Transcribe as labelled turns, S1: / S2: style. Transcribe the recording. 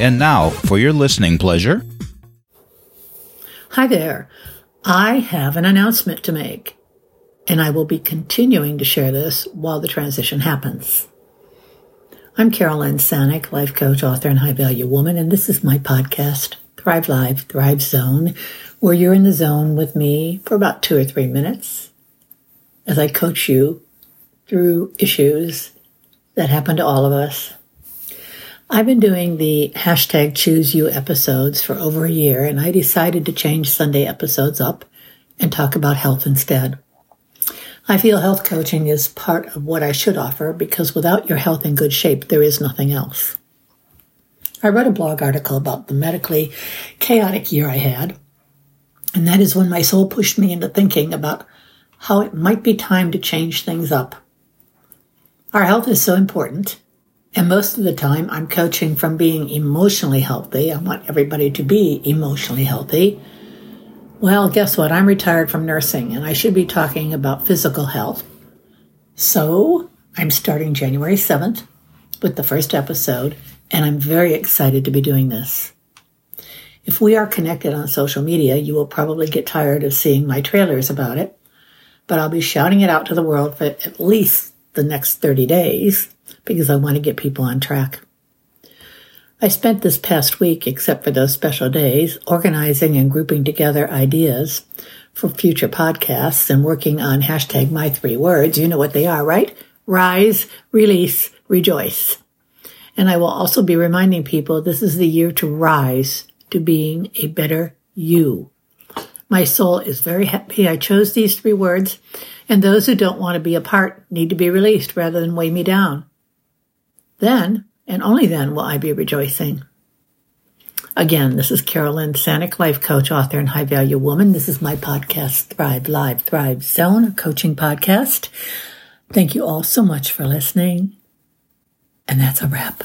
S1: And now, for your listening pleasure.
S2: Hi there. I have an announcement to make, and I will be continuing to share this while the transition happens. I'm Carolyn Sanic, life coach, author, and high value woman, and this is my podcast, Thrive Live, Thrive Zone, where you're in the zone with me for about two or three minutes as I coach you through issues that happen to all of us. I've been doing the hashtag choose you episodes for over a year, and I decided to change Sunday episodes up and talk about health instead. I feel health coaching is part of what I should offer because without your health in good shape, there is nothing else. I read a blog article about the medically chaotic year I had, and that is when my soul pushed me into thinking about how it might be time to change things up. Our health is so important, and most of the time I'm coaching from being emotionally healthy. I want everybody to be emotionally healthy well, guess what? I'm retired from nursing and I should be talking about physical health. So I'm starting January 7th with the first episode, and I'm very excited to be doing this. If we are connected on social media, you will probably get tired of seeing my trailers about it, but I'll be shouting it out to the world for at least the next 30 days because I want to get people on track. I spent this past week, except for those special days, organizing and grouping together ideas for future podcasts and working on hashtag my three words. You know what they are, right? Rise, release, rejoice. And I will also be reminding people this is the year to rise to being a better you. My soul is very happy I chose these three words, and those who don't want to be apart need to be released rather than weigh me down. Then and only then will I be rejoicing. Again, this is Carolyn Sanic, life coach, author, and high value woman. This is my podcast, Thrive Live, Thrive Zone, a coaching podcast. Thank you all so much for listening. And that's a wrap.